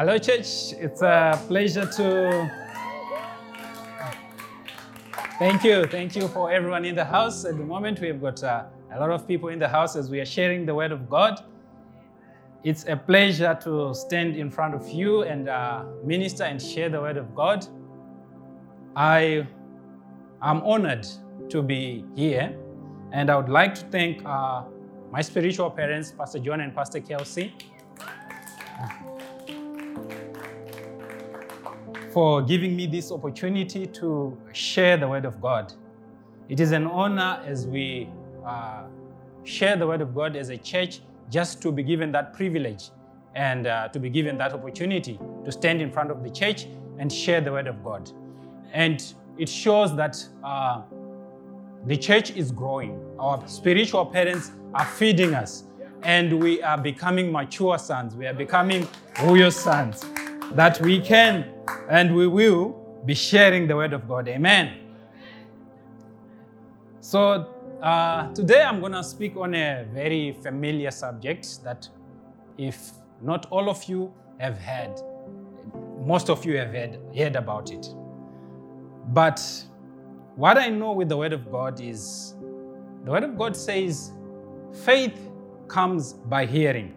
Hello, church. It's a pleasure to. Thank you. Thank you for everyone in the house. At the moment, we have got uh, a lot of people in the house as we are sharing the Word of God. It's a pleasure to stand in front of you and uh, minister and share the Word of God. I am honored to be here, and I would like to thank uh, my spiritual parents, Pastor John and Pastor Kelsey, for giving me this opportunity to share the Word of God. It is an honor as we uh, share the Word of God as a church just to be given that privilege and uh, to be given that opportunity to stand in front of the church and share the Word of God. And it shows that uh, the church is growing. Our spiritual parents are feeding us, and we are becoming mature sons. We are becoming royal sons that we can and we will be sharing the word of God. Amen. So, uh, today I'm going to speak on a very familiar subject that, if not all of you have heard, most of you have heard, heard about it. But what I know with the Word of God is the Word of God says faith comes by hearing.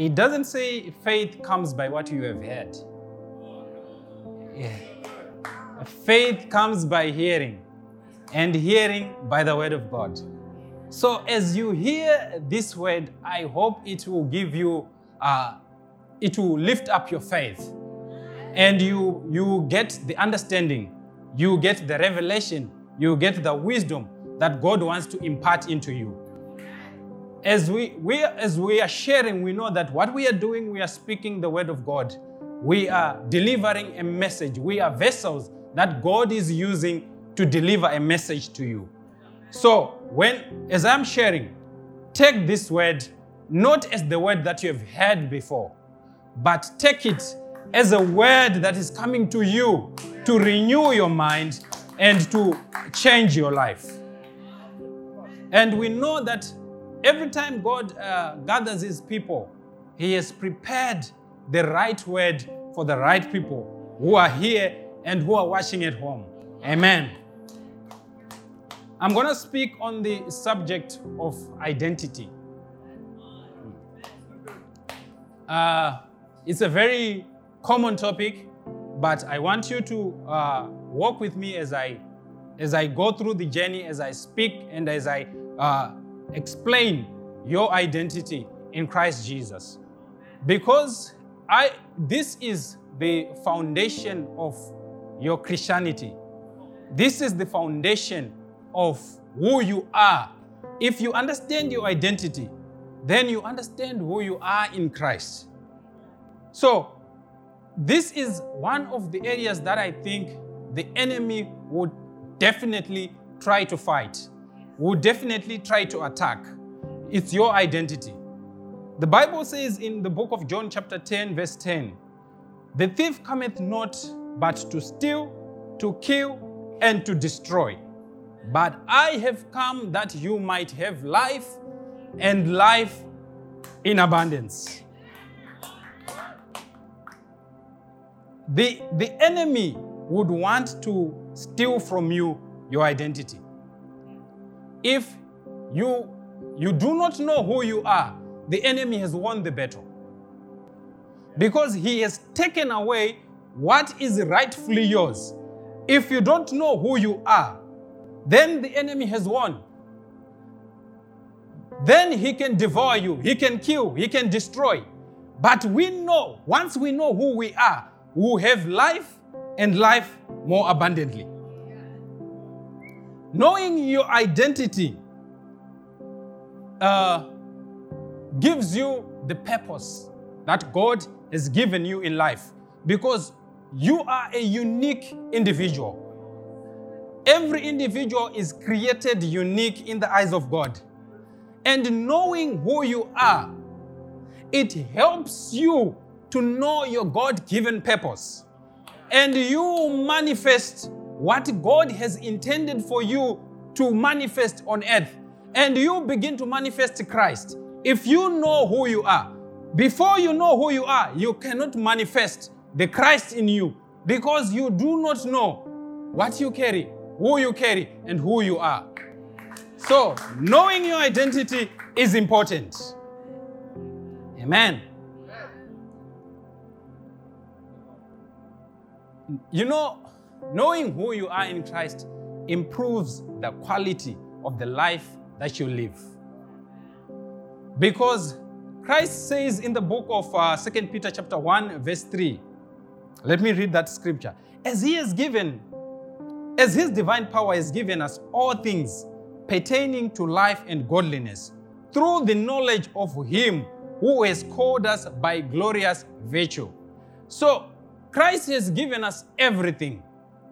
It doesn't say faith comes by what you have heard. Yeah. Faith comes by hearing, and hearing by the Word of God. So, as you hear this word, I hope it will give you, uh, it will lift up your faith, and you you get the understanding, you get the revelation, you get the wisdom that God wants to impart into you. As we, we as we are sharing, we know that what we are doing, we are speaking the word of God. We are delivering a message. We are vessels that God is using to deliver a message to you. So, when as I'm sharing, take this word not as the word that you have heard before, but take it as a word that is coming to you to renew your mind and to change your life. And we know that every time God uh, gathers his people, he has prepared the right word for the right people who are here and who are watching at home. Amen. I'm going to speak on the subject of identity. Uh, it's a very common topic, but I want you to uh, walk with me as I as I go through the journey, as I speak, and as I uh, explain your identity in Christ Jesus. Because I this is the foundation of your Christianity. This is the foundation of who you are. If you understand your identity, then you understand who you are in Christ. So, this is one of the areas that I think the enemy would definitely try to fight, would definitely try to attack. It's your identity. The Bible says in the book of John, chapter 10, verse 10, the thief cometh not but to steal, to kill, and to destroy. But I have come that you might have life and life in abundance. The, the enemy would want to steal from you your identity. If you, you do not know who you are, the enemy has won the battle. Because he has taken away what is rightfully yours. If you don't know who you are, then the enemy has won. Then he can devour you, he can kill, he can destroy. But we know, once we know who we are, we have life and life more abundantly. Knowing your identity uh, gives you the purpose that God has given you in life because you are a unique individual. Every individual is created unique in the eyes of God. And knowing who you are, it helps you to know your God given purpose. And you manifest what God has intended for you to manifest on earth. And you begin to manifest Christ. If you know who you are, Before you know who you are, you cannot manifest the Christ in you because you do not know what you carry, who you carry, and who you are. So, knowing your identity is important. Amen. You know, knowing who you are in Christ improves the quality of the life that you live. Because Christ says in the book of uh, 2 Peter chapter 1 verse 3. Let me read that scripture. As he has given as his divine power has given us all things pertaining to life and godliness through the knowledge of him who has called us by glorious virtue. So, Christ has given us everything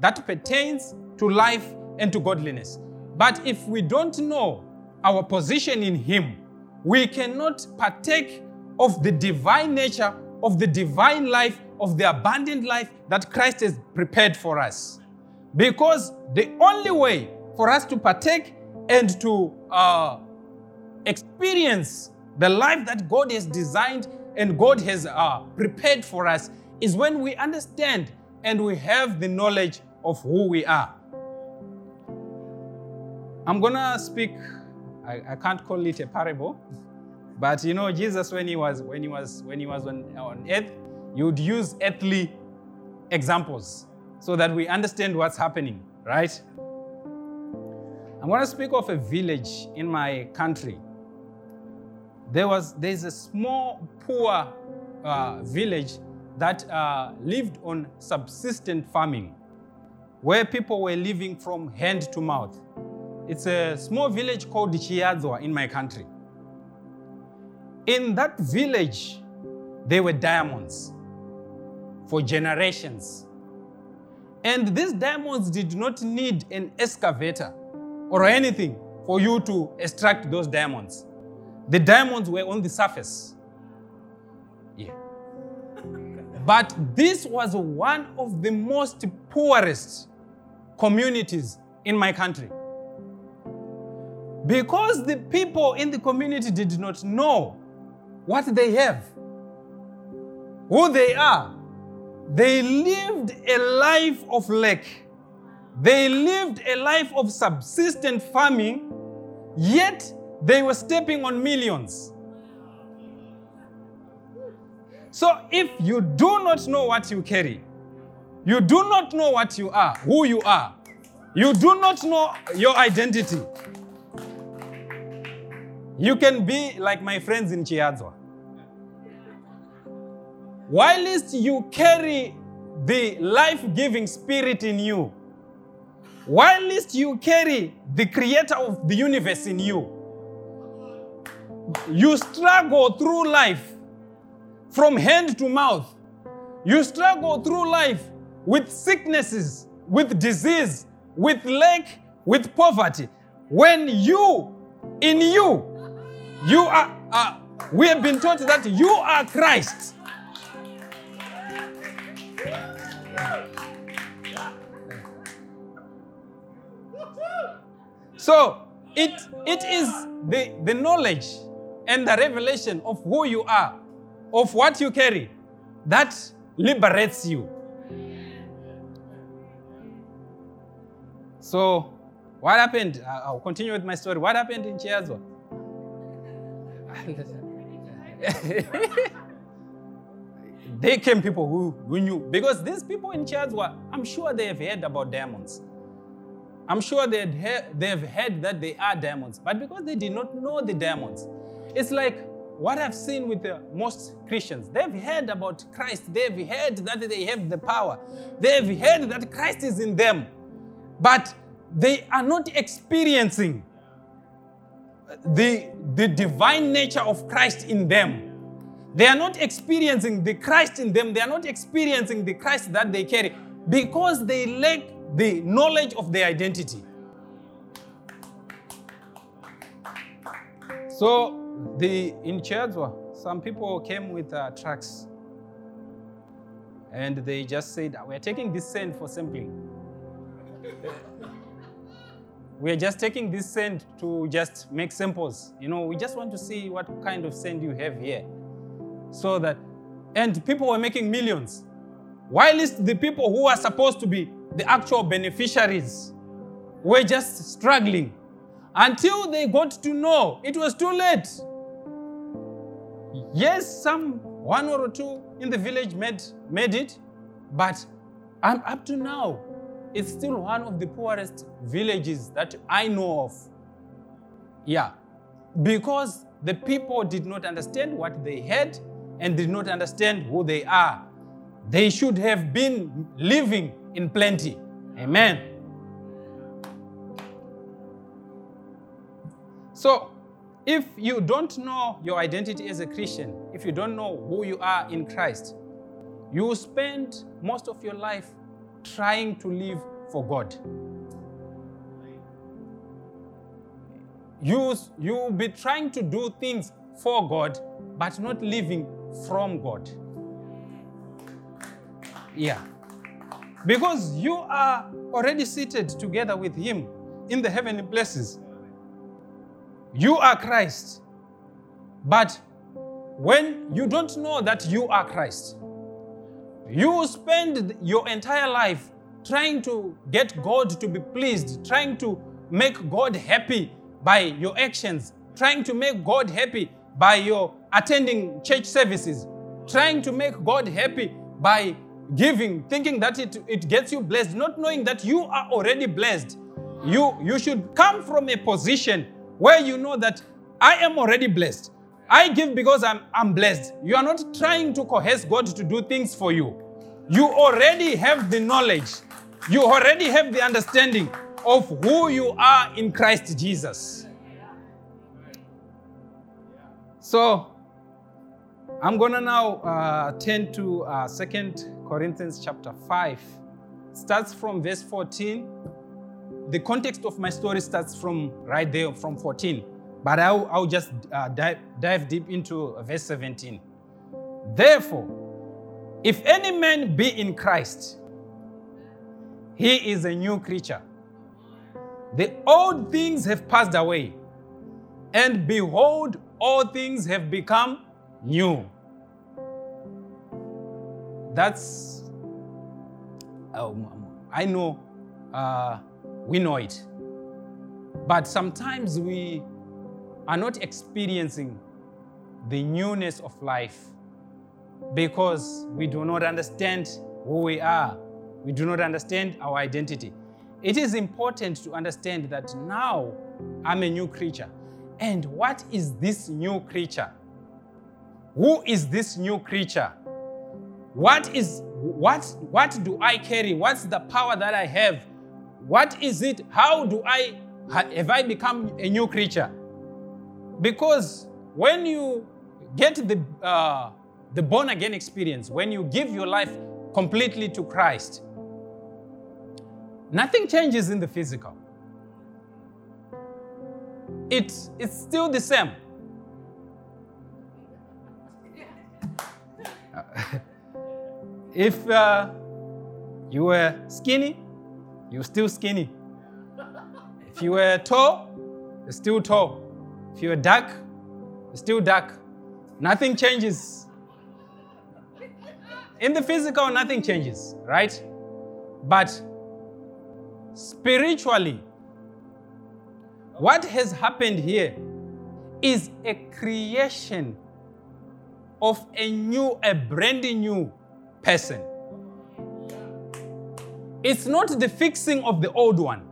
that pertains to life and to godliness. But if we don't know our position in Him, we cannot partake of the divine nature, of the divine life, of the abundant life that Christ has prepared for us. Because the only way for us to partake and to uh, experience the life that God has designed and God has uh, prepared for us is when we understand and we have the knowledge of who we are. I'm gonna speak, I, I can't call it a parable, but you know, Jesus when he was when he was when he was on, on earth, he would use earthly examples so that we understand what's happening, right? I'm gonna speak of a village in my country. There was there's a small poor uh, village that uh, lived on subsistent farming, where people were living from hand to mouth. It's a small village called Chiadzwa in my country. In that village, there were diamonds for generations. And these diamonds did not need an excavator or anything for you to extract those diamonds. The diamonds were on the surface. Yeah. But this was one of the most poorest communities in my country. Because the people in the community did not know what they have, who they are, they lived a life of lack. They lived a life of subsistent farming, yet they were stepping on millions. So if you do not know what you carry, you do not know what you are, who you are, you do not know your identity, you can be like my friends in Chiadzwa. Whilst you carry the life giving spirit in you, whilst you carry the creator of the universe in you, you struggle through life from hand to mouth. You struggle through life with sicknesses, with disease, with lack, with poverty. When you, in you, you are, uh, we have been taught that you are Christ. So it, it is the, the knowledge and the revelation of who you are, of what you carry, that liberates you. So, what happened? I'll continue with my story. What happened in Chiadzwa? they came people who, who knew. Because these people in Chiadzwa, I'm sure they have heard about diamonds. I'm sure they they've heard that they are diamonds. But because they did not know the diamonds, it's like what I've seen with the most Christians. They've heard about Christ. They've heard that they have the power. They've heard that Christ is in them. But they are not experiencing the, the divine nature of Christ in them. They are not experiencing the Christ in them. They are not experiencing the Christ that they carry because they lack the knowledge of their identity. So the in Chiadzwa, some people came with uh, trucks and they just said, We're taking this sand for sampling. We're just taking this sand to just make samples. You know, we just want to see what kind of sand you have here. So that, and people were making millions. While the people who are supposed to be the actual beneficiaries were just struggling until they got to know it was too late. Yes, some one or two in the village made, made it, but I'm up to now, it's still one of the poorest villages that I know of. Yeah, because the people did not understand what they had and did not understand who they are. They should have been living in plenty. Amen. So, if you don't know your identity as a Christian, if you don't know who you are in Christ, you will spend most of your life trying to live for God. You, you will be trying to do things for God, but not living from God. Yeah. Because you are already seated together with Him in the heavenly places. You are Christ. But when you don't know that you are Christ, you spend your entire life trying to get God to be pleased, trying to make God happy by your actions, trying to make God happy by your attending church services, trying to make God happy by giving, thinking that it, it gets you blessed, not knowing that you are already blessed. You, you should come from a position where you know that I am already blessed. I give because I'm, I'm blessed. You are not trying to coerce God to do things for you. You already have the knowledge, you already have the understanding of who you are in Christ Jesus. So, I'm going to now uh, turn to uh, 2 Corinthians chapter 5. It starts from verse 14. The context of my story starts from right there, from 14. But I'll, I'll just uh, dive, dive deep into verse 17. Therefore, if any man be in Christ, he is a new creature. The old things have passed away, and behold, all things have become new. That's, um, I know, uh, we know it. But sometimes we are not experiencing the newness of life because we do not understand who we are. We do not understand our identity. It is important to understand that now I'm a new creature. And what is this new creature? Who is this new creature? What is what what do I carry? What's the power that I have? What is it? How do I have I become a new creature? Because when you get the uh, the born again experience, when you give your life completely to Christ, nothing changes in the physical. It's, it's still the same. if uh, you were skinny, you're still skinny. If you were tall, you're still tall. If you're dark, you're still dark. Nothing changes. In the physical, nothing changes, right? But spiritually, what has happened here is a creation of a new, a brand new person. It's not the fixing of the old one.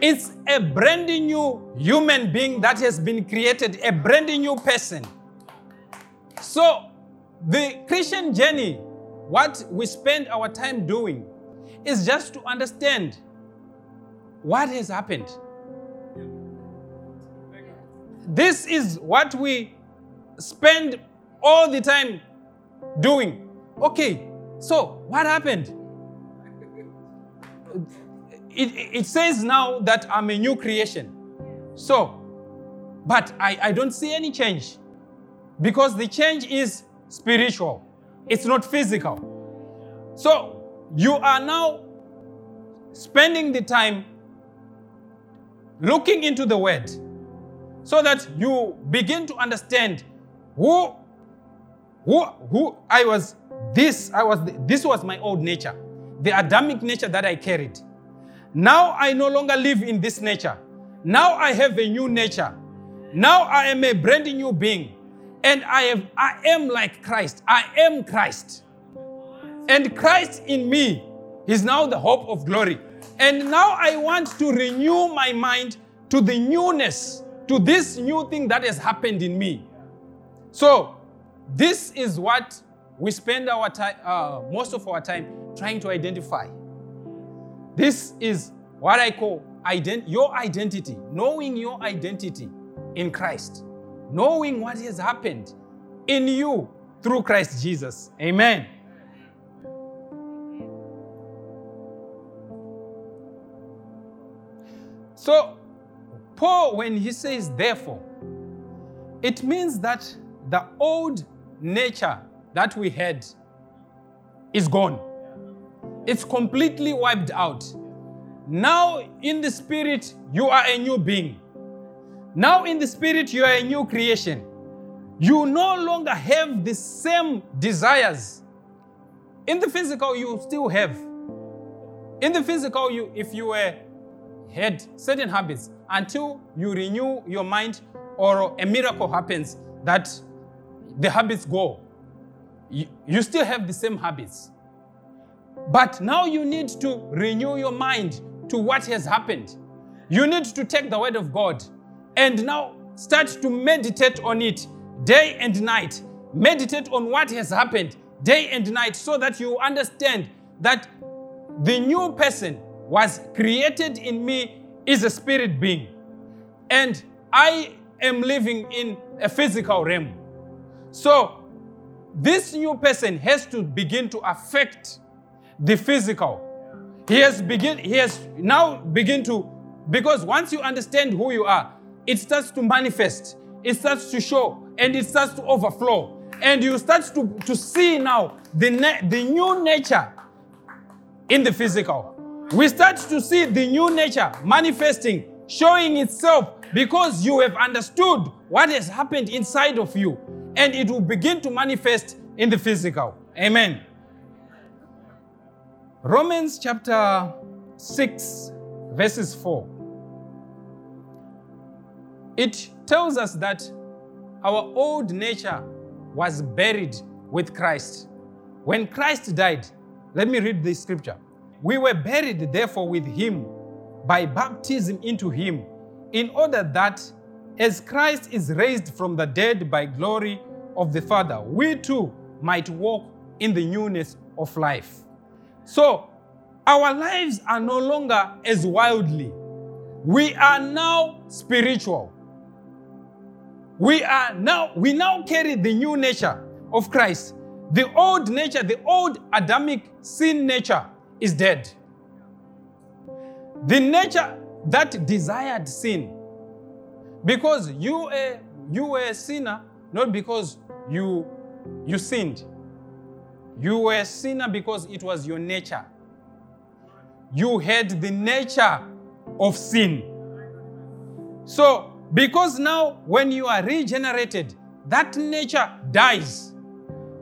It's a brand new human being that has been created, a brand new person. So, the Christian journey, what we spend our time doing, is just to understand what has happened. This is what we spend all the time doing. Okay, so what happened? It, it says now that I'm a new creation. So, but I, I don't see any change because the change is spiritual, it's not physical. So, you are now spending the time looking into the Word so that you begin to understand who who who I was this I was this was my old nature the Adamic nature that I carried now I no longer live in this nature. Now I have a new nature. Now I am a brand new being. And I have I am like Christ. I am Christ. And Christ in me is now the hope of glory. And now I want to renew my mind to the newness to this new thing that has happened in me. So, this is what we spend our time, uh, most of our time trying to identify. This is what I call ident- your identity, knowing your identity in Christ, knowing what has happened in you through Christ Jesus. Amen. So, Paul, when he says therefore, it means that the old nature that we had is gone. It's completely wiped out. Now, in the spirit, you are a new being. Now, in the spirit, you are a new creation. You no longer have the same desires. In the physical, you still have. In the physical, you if you were had certain habits, until you renew your mind or a miracle happens that the habits go. You, you still have the same habits. But now you need to renew your mind to what has happened. You need to take the word of God and now start to meditate on it day and night. Meditate on what has happened day and night so that you understand that the new person was created in me is a spirit being. And I am living in a physical realm. So, this new person has to begin to affect the physical. He has begin he has now begin to because once you understand who you are, it starts to manifest, it starts to show, and it starts to overflow. And you start to, to see now the, the new nature in the physical. We start to see the new nature manifesting, showing itself because you have understood what has happened inside of you and it will begin to manifest in the physical. Amen. Romans chapter 6, verses 4. It tells us that our old nature was buried with Christ. When Christ died, let me read this scripture. We were buried, therefore, with him by baptism into him, in order that as Christ is raised from the dead by glory of the Father, we too might walk in the newness of life. So, our lives are no longer as wildly. We are now spiritual. We are now we now carry the new nature of Christ. The old nature, the old Adamic sin nature is dead. The nature that desired sin, because you were, you were a sinner, not because you, you sinned. You were a sinner because it was your nature. You had the nature of sin. So, because now when you are regenerated, that nature dies.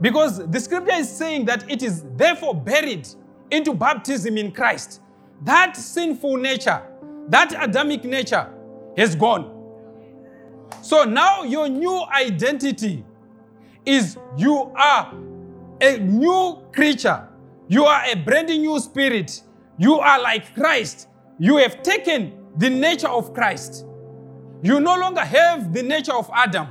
Because the scripture is saying that it is therefore buried into baptism in Christ, that sinful nature, that Adamic nature is gone. So now your new identity is you are a new creature. You are a brand new spirit. You are like Christ. You have taken the nature of Christ. You no longer have the nature of Adam,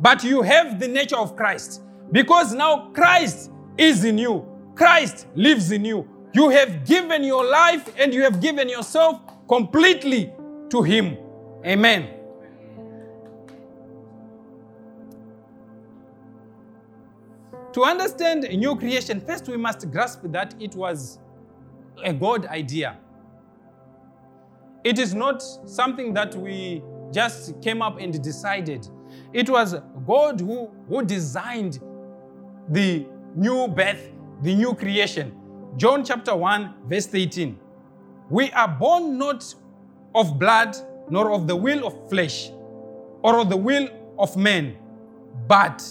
but you have the nature of Christ. Because now Christ is in you. Christ lives in you. You have given your life and you have given yourself completely to Him. Amen. To understand a new creation, first we must grasp that it was a God idea. It is not something that we just came up and decided. It was God who, who designed the new birth, the new creation. John chapter 1, verse 18. We are born not of blood, nor of the will of flesh, or of the will of men, but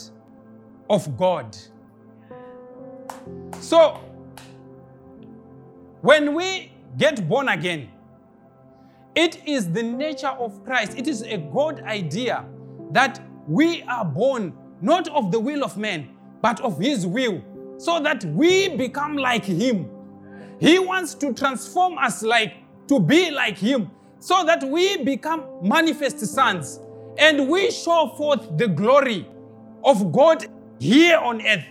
of God. So, when we get born again, it is the nature of Christ. It is a God idea that we are born not of the will of man, but of His will, so that we become like Him. He wants to transform us like to be like Him, so that we become manifest sons and we show forth the glory of God here on earth.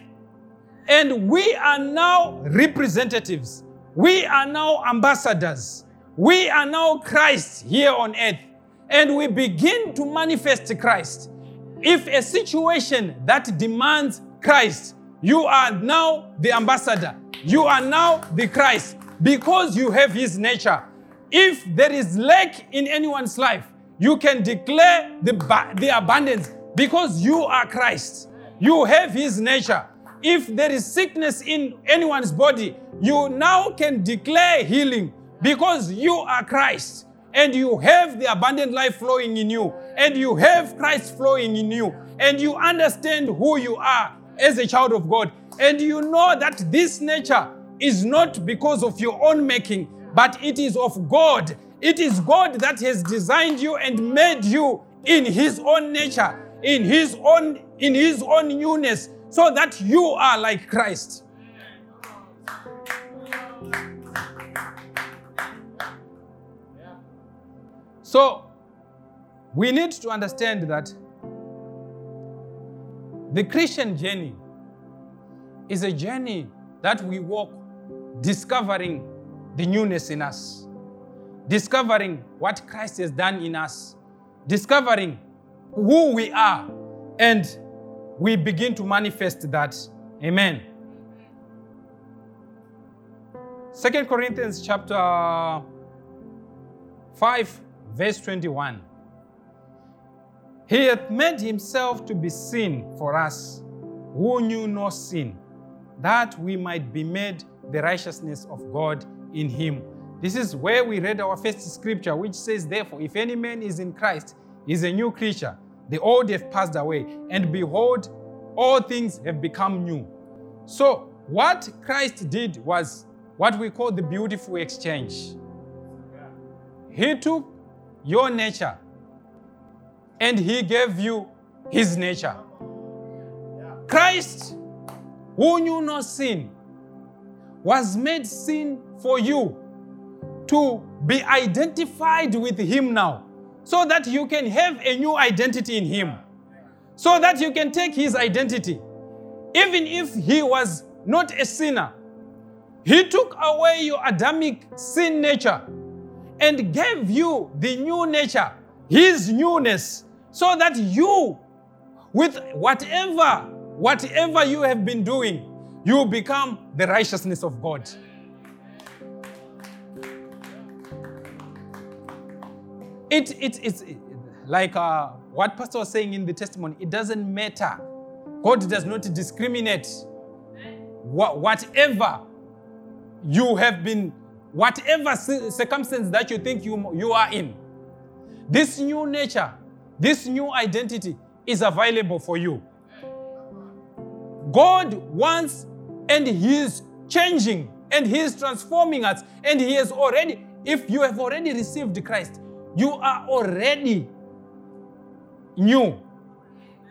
And we are now representatives. We are now ambassadors. We are now Christ here on earth. And we begin to manifest Christ. If a situation that demands Christ, you are now the ambassador. You are now the Christ because you have his nature. If there is lack in anyone's life, you can declare the, the abundance because you are Christ. You have his nature. If there is sickness in anyone's body, you now can declare healing because you are Christ and you have the abundant life flowing in you and you have Christ flowing in you and you understand who you are as a child of God and you know that this nature is not because of your own making but it is of God. It is God that has designed you and made you in his own nature, in his own in his own newness so that you are like Christ. So, we need to understand that the Christian journey is a journey that we walk discovering the newness in us, discovering what Christ has done in us, discovering who we are, and we begin to manifest that. Amen. Second Corinthians chapter 5 verse 21. He hath made himself to be sin for us, who knew no sin, that we might be made the righteousness of God in him. This is where we read our first scripture, which says, Therefore, if any man is in Christ, he is a new creature. The old have passed away, and behold, all things have become new. So, what Christ did was what we call the beautiful exchange. He took your nature and he gave you his nature. Christ, who knew no sin, was made sin for you to be identified with him now so that you can have a new identity in him. So that you can take his identity. Even if he was not a sinner, he took away your Adamic sin nature and gave you the new nature, his newness, so that you, with whatever, whatever you have been doing, you become the righteousness of God. It, it, it's like uh, what Pastor was saying in the testimony. It doesn't matter. God does not discriminate. Wh- whatever you have been whatever circumstance that you think you, you are in, this new nature, this new identity is available for you. God wants and He is changing and He is transforming us. And He has already, if you have already received Christ, you are already new.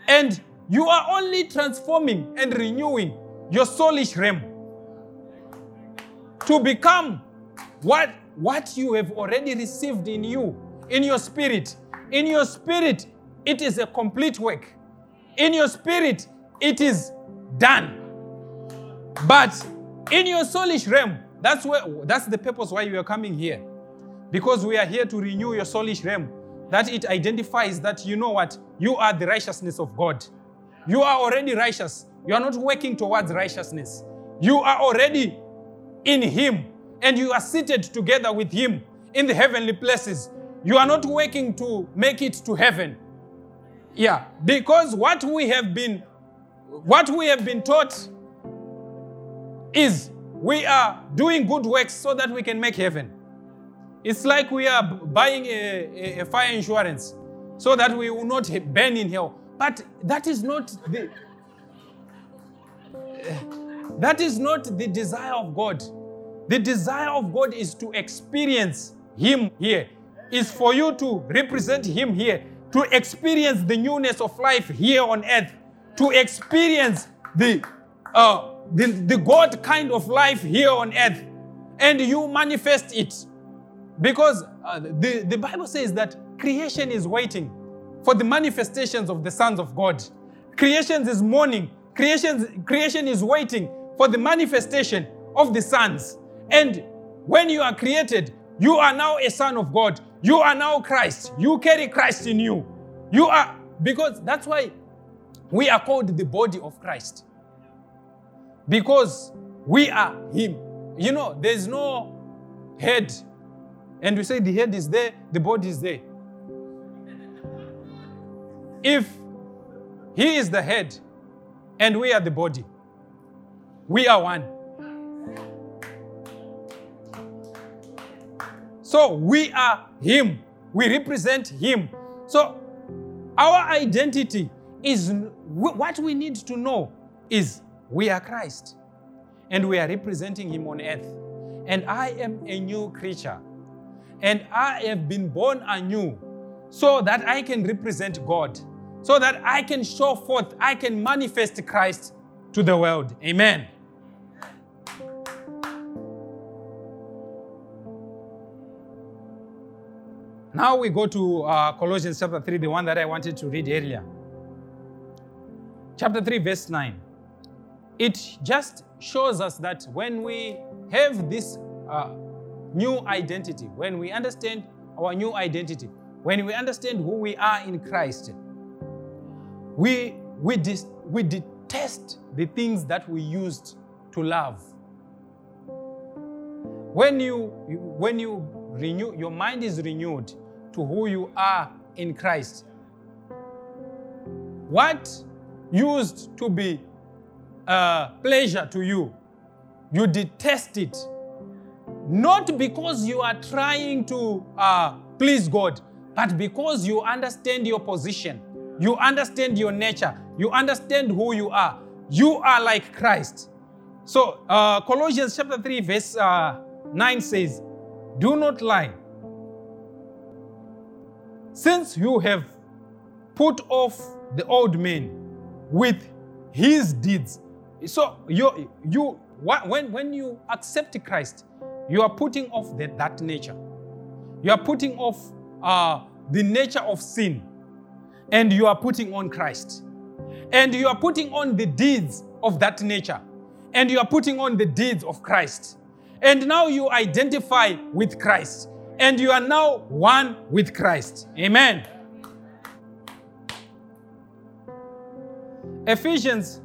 And you are only transforming and renewing your soulish realm to become what, what you have already received in you, in your spirit. In your spirit, it is a complete work. In your spirit, it is done. But in your soulish realm, that's where that's the purpose why you are coming here. Because we are here to renew your soulish realm. That it identifies that you know what? You are the righteousness of God. You are already righteous. You are not working towards righteousness. You are already in Him and you are seated together with Him in the heavenly places. You are not working to make it to heaven. Yeah, because what we have been what we have been taught is we are doing good works so that we can make heaven. It's like we are buying a, a, a fire insurance so that we will not burn in hell. But that is not the that is not the desire of God. The desire of God is to experience Him here, is for you to represent Him here, to experience the newness of life here on earth, to experience the, uh, the, the God kind of life here on earth, and you manifest it. Because uh, the, the Bible says that creation is waiting for the manifestations of the sons of God. Creation is mourning. Creation, creation is waiting for the manifestation of the sons. And when you are created, you are now a son of God. You are now Christ. You carry Christ in you. You are, because that's why we are called the body of Christ. Because we are Him. You know, there's no head. And we say the head is there, the body is there. If He is the head and we are the body, we are one. So we are Him. We represent Him. So our identity is what we need to know is we are Christ and we are representing Him on earth. And I am a new creature and I have been born anew so that I can represent God, so that I can show forth, I can manifest Christ to the world. Amen. Now we go to uh, Colossians chapter 3, the one that I wanted to read earlier. Chapter 3, verse 9. It just shows us that when we have this uh, new identity, when we understand our new identity, when we understand who we are in Christ, we, we, dis- we detest the things that we used to love. When you, when you renew, your mind is renewed to who you are in Christ. What used to be a pleasure to you, you detest it. Not because you are trying to uh, please God, but because you understand your position, you understand your nature, you understand who you are. You are like Christ. So, uh, Colossians chapter 3, verse uh, 9 says, Do not lie since you have put off the old man with his deeds. So you, you when, when you accept Christ, you are putting off the, that nature. You are putting off uh, the nature of sin and you are putting on Christ. And you are putting on the deeds of that nature. And you are putting on the deeds of Christ. And now you identify with Christ and you are now one with Christ. Amen. Ephesians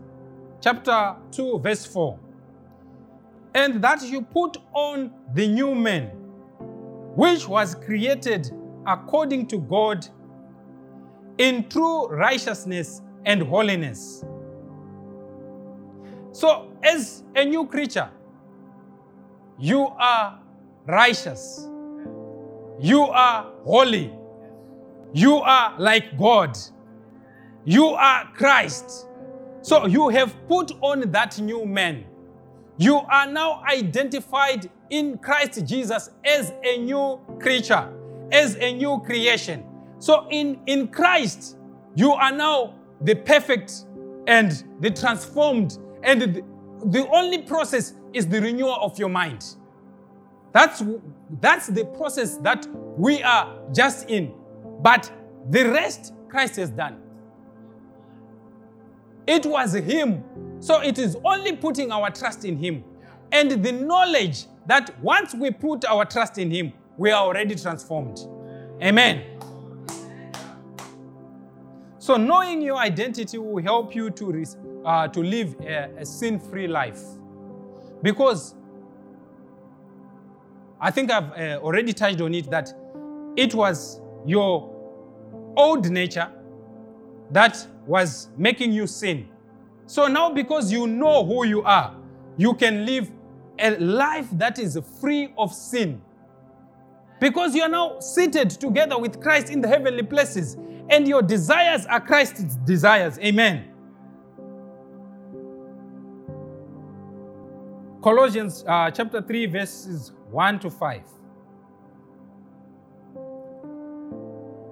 chapter 2, verse 4. And that you put on the new man, which was created according to God in true righteousness and holiness. So, as a new creature, you are righteous you are holy. You are like God. You are Christ. So you have put on that new man. You are now identified in Christ Jesus as a new creature, as a new creation. So in, in Christ, you are now the perfect and the transformed. And the, the only process is the renewal of your mind. That's, that's the process that we are just in. But the rest, Christ has done. It was Him. So it is only putting our trust in Him. And the knowledge that once we put our trust in Him, we are already transformed. Amen. So knowing your identity will help you to, uh, to live a, a sin free life. Because I think I've uh, already touched on it that it was your old nature that was making you sin. So now, because you know who you are, you can live a life that is free of sin. Because you are now seated together with Christ in the heavenly places. and your desires are Christ's desires. Amen. Colossians uh, chapter 3, verses 1 to 5.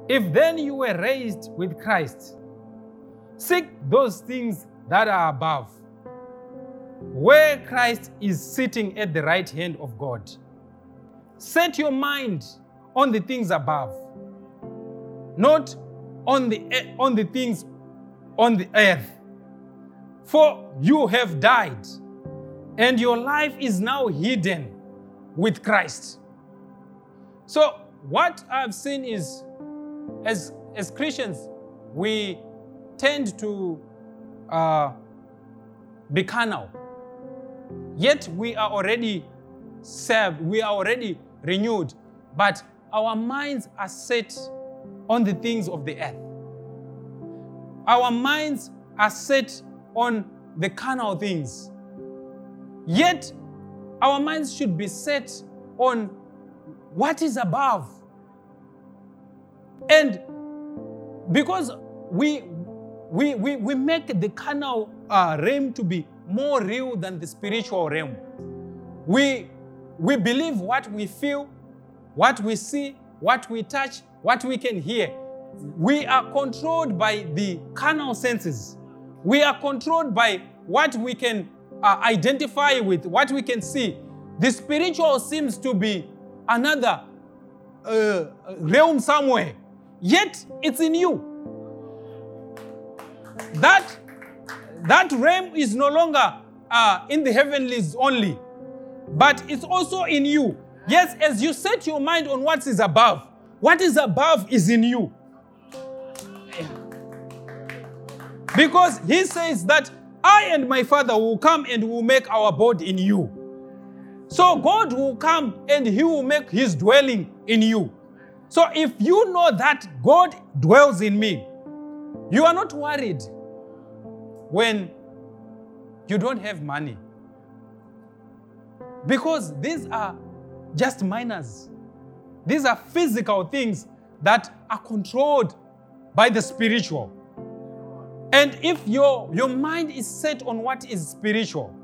If then you were raised with Christ, seek those things that are above, where Christ is sitting at the right hand of God. Set your mind on the things above, not on the, on the things on the earth. For you have died, and your life is now hidden with Christ. So, what I've seen is, as, as Christians, we tend to uh, be carnal. Yet we are already saved, we are already renewed, but our minds are set on the things of the earth. Our minds are set on the carnal things. Yet, our minds should be set on what is above. And because we, we, we, we make the carnal uh, realm to be more real than the spiritual realm, we, we believe what we feel, what we see, what we touch, what we can hear. We are controlled by the carnal senses. We are controlled by what we can uh, identify with, what we can see. The spiritual seems to be another uh, realm somewhere, yet it's in you. That, that realm is no longer uh, in the heavenlies only, but it's also in you. Yes, as you set your mind on what is above, what is above is in you. Because he says that I and my Father will come and will make our abode in you. So God will come and he will make his dwelling in you. So if you know that God dwells in me, you are not worried when you don't have money. Because these are just minors. These are physical things that are controlled by the spiritual. And if your, your mind is set on what is spiritual,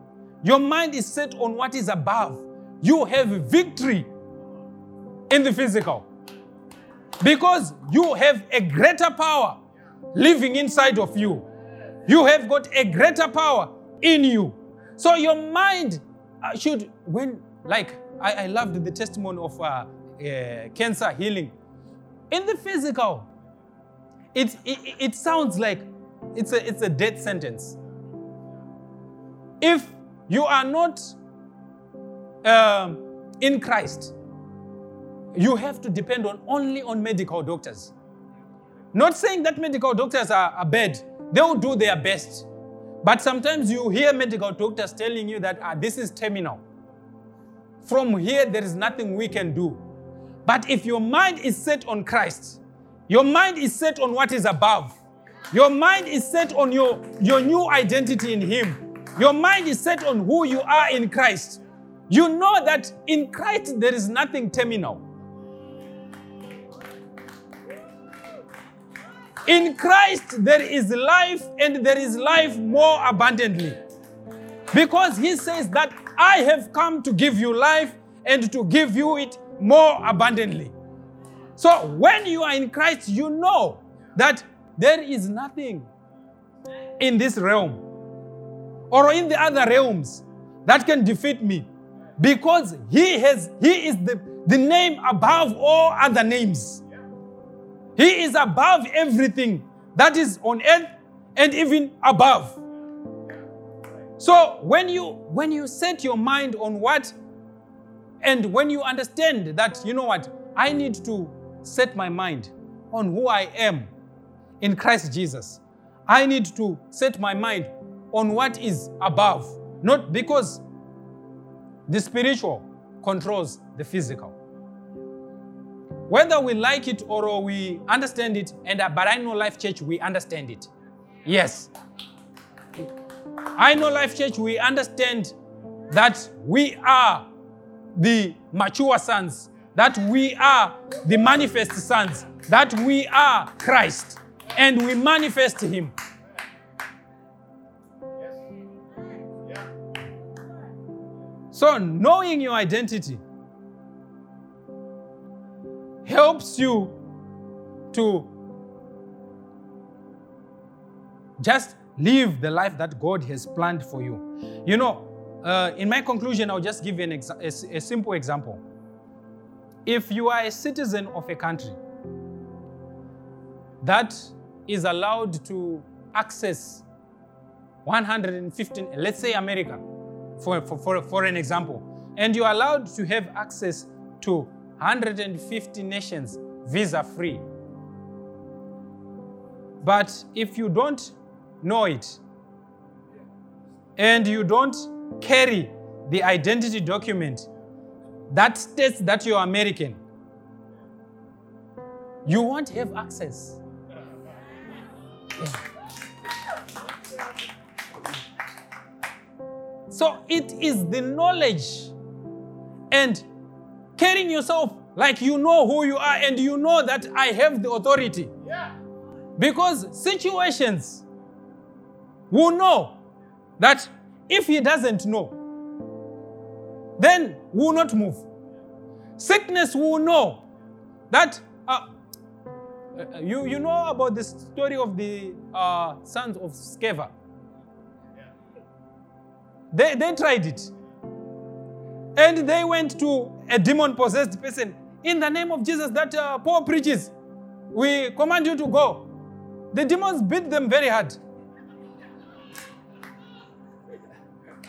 your mind is set on what is above, you have victory in the physical. Because you have a greater power living inside of you. You have got a greater power in you. So your mind uh, should, when, like, I, I loved the testimony of uh, uh, cancer healing. In the physical, it, it, it sounds like it's a, it's a death sentence. If you are not um, in Christ, you have to depend on only on medical doctors. Not saying that medical doctors are, are bad, they will do their best. But sometimes you hear medical doctors telling you that ah, this is terminal. From here, there is nothing we can do. But if your mind is set on Christ, your mind is set on what is above, your mind is set on your, your new identity in Him, your mind is set on who you are in Christ, you know that in Christ there is nothing terminal. In Christ there is life and there is life more abundantly. Because He says that I have come to give you life and to give you it more abundantly. So when you are in Christ, you know that there is nothing in this realm or in the other realms that can defeat me because he has he is the, the name above all other names he is above everything that is on earth and even above. So when you when you set your mind on what and when you understand that you know what i need to set my mind on who i am in christ jesus. I need to set my mind on what is above not because the spiritual controls the physical whether we like it or we understand it and uh, but i know life church we understand it yes I know Life Church, we understand that we are the mature sons, that we are the manifest sons, that we are Christ. and we manifest Him. So, knowing your identity helps you to just live the life that God has planned for you. You know, uh, in my conclusion, I'll just give you an exa- a, a simple example. If you are a citizen of a country that is allowed to access 115, let's say America, for, for, for, for an example, and you're allowed to have access to 150 nations visa free. But if you don't know it and you don't carry the identity document that states that you're American, you won't have access. Yeah. So it is the knowledge and carrying yourself like you know who you are and you know that I have the authority. Because situations will know that if he doesn't know, then will not move. Sickness will know that uh, uh, you, you know about the story of the uh, sons of Sceva. They, they tried it. And they went to a demon possessed person. In the name of Jesus, that uh, Paul preaches, we command you to go. The demons beat them very hard.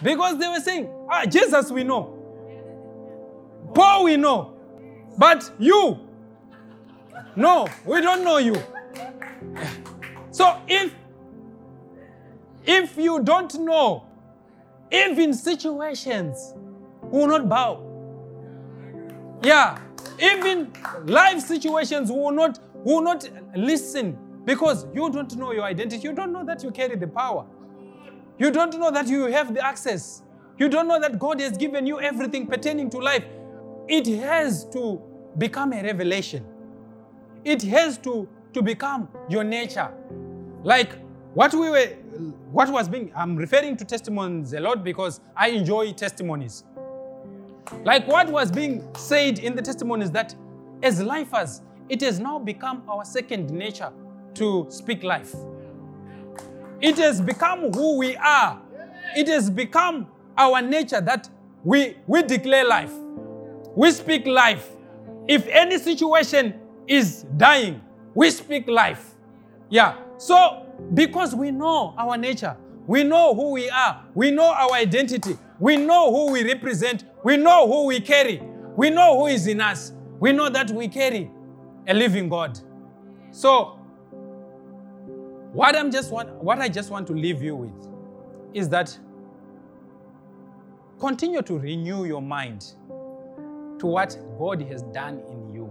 Because they were saying, ah, Jesus we know. Paul we know. But you, no, we don't know you. So if if you don't know, even situations will not bow. Yeah, even life situations will not will not listen because you don't know your identity. You don't know that you carry the power. You don't know that you have the access. You don't know that God has given you everything pertaining to life. It has to become a revelation. It has to, to become your nature. Like what we were, what was being, I'm referring to testimonies a lot because I enjoy testimonies. Like what was being said in the testimonies that as lifers, it has now become our second nature to speak life. It has become who we are. It has become our nature that we, we declare life. We speak life. If any situation is dying, we speak life. Yeah. So, because we know our nature, we know who we are, we know our identity, we know who we represent, we know who we carry, we know who is in us, we know that we carry a living God. So, what I'm just want, what I just want to leave you with is that continue to renew your mind to what God has done in you.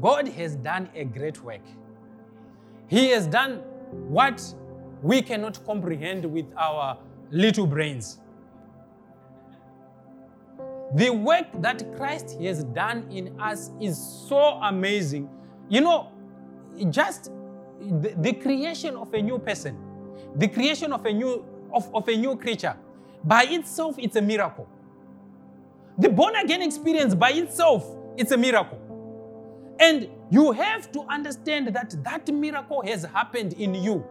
God has done a great work. He has done what we cannot comprehend with our little brains. The work that Christ has done in us is so amazing. You know, just the, the creation of a new person, the creation of a new of, of a new creature, by itself, it's a miracle. The born again experience by itself, it's a miracle. And you have to understand that that miracle has happened in you.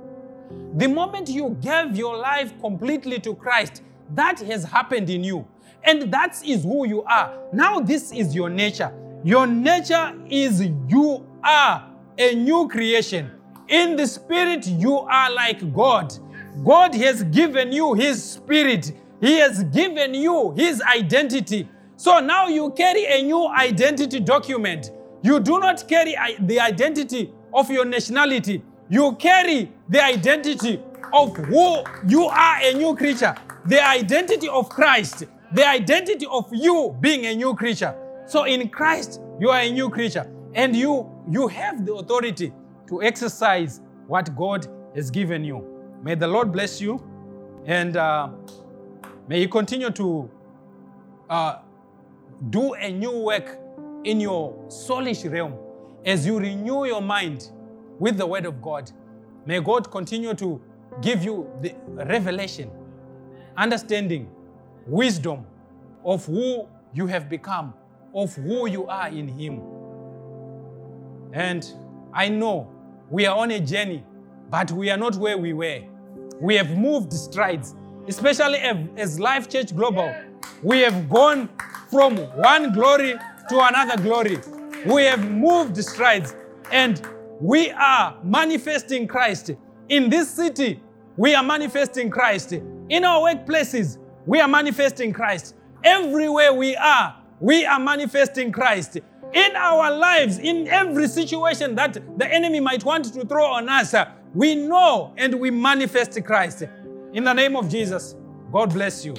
The moment you gave your life completely to Christ, that has happened in you. And that is who you are. Now, this is your nature. Your nature is you are a new creation. In the spirit, you are like God. God has given you His spirit, He has given you His identity. So now you carry a new identity document. You do not carry the identity of your nationality. You carry the identity of who you are a new creature, the identity of Christ, the identity of you being a new creature. So in Christ, you are a new creature and you you have the authority to exercise what God has given you. May the Lord bless you and uh, may He continue to uh, do a new work in your soulish realm as you renew your mind with the Word of God. May God continue to give you the revelation, understanding, wisdom of who you have become, of who you are in Him. And I know we are on a journey, but we are not where we were. We have moved strides, especially as Life Church Global. We have gone from one glory to another glory. We have moved strides and we are manifesting Christ. In this city, we are manifesting Christ. In our workplaces, we are manifesting Christ. Everywhere we are, we are manifesting Christ. In our lives, in every situation that the enemy might want to throw on us, we know and we manifest Christ. In the name of Jesus, God bless you.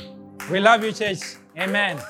We love you, church. Amen.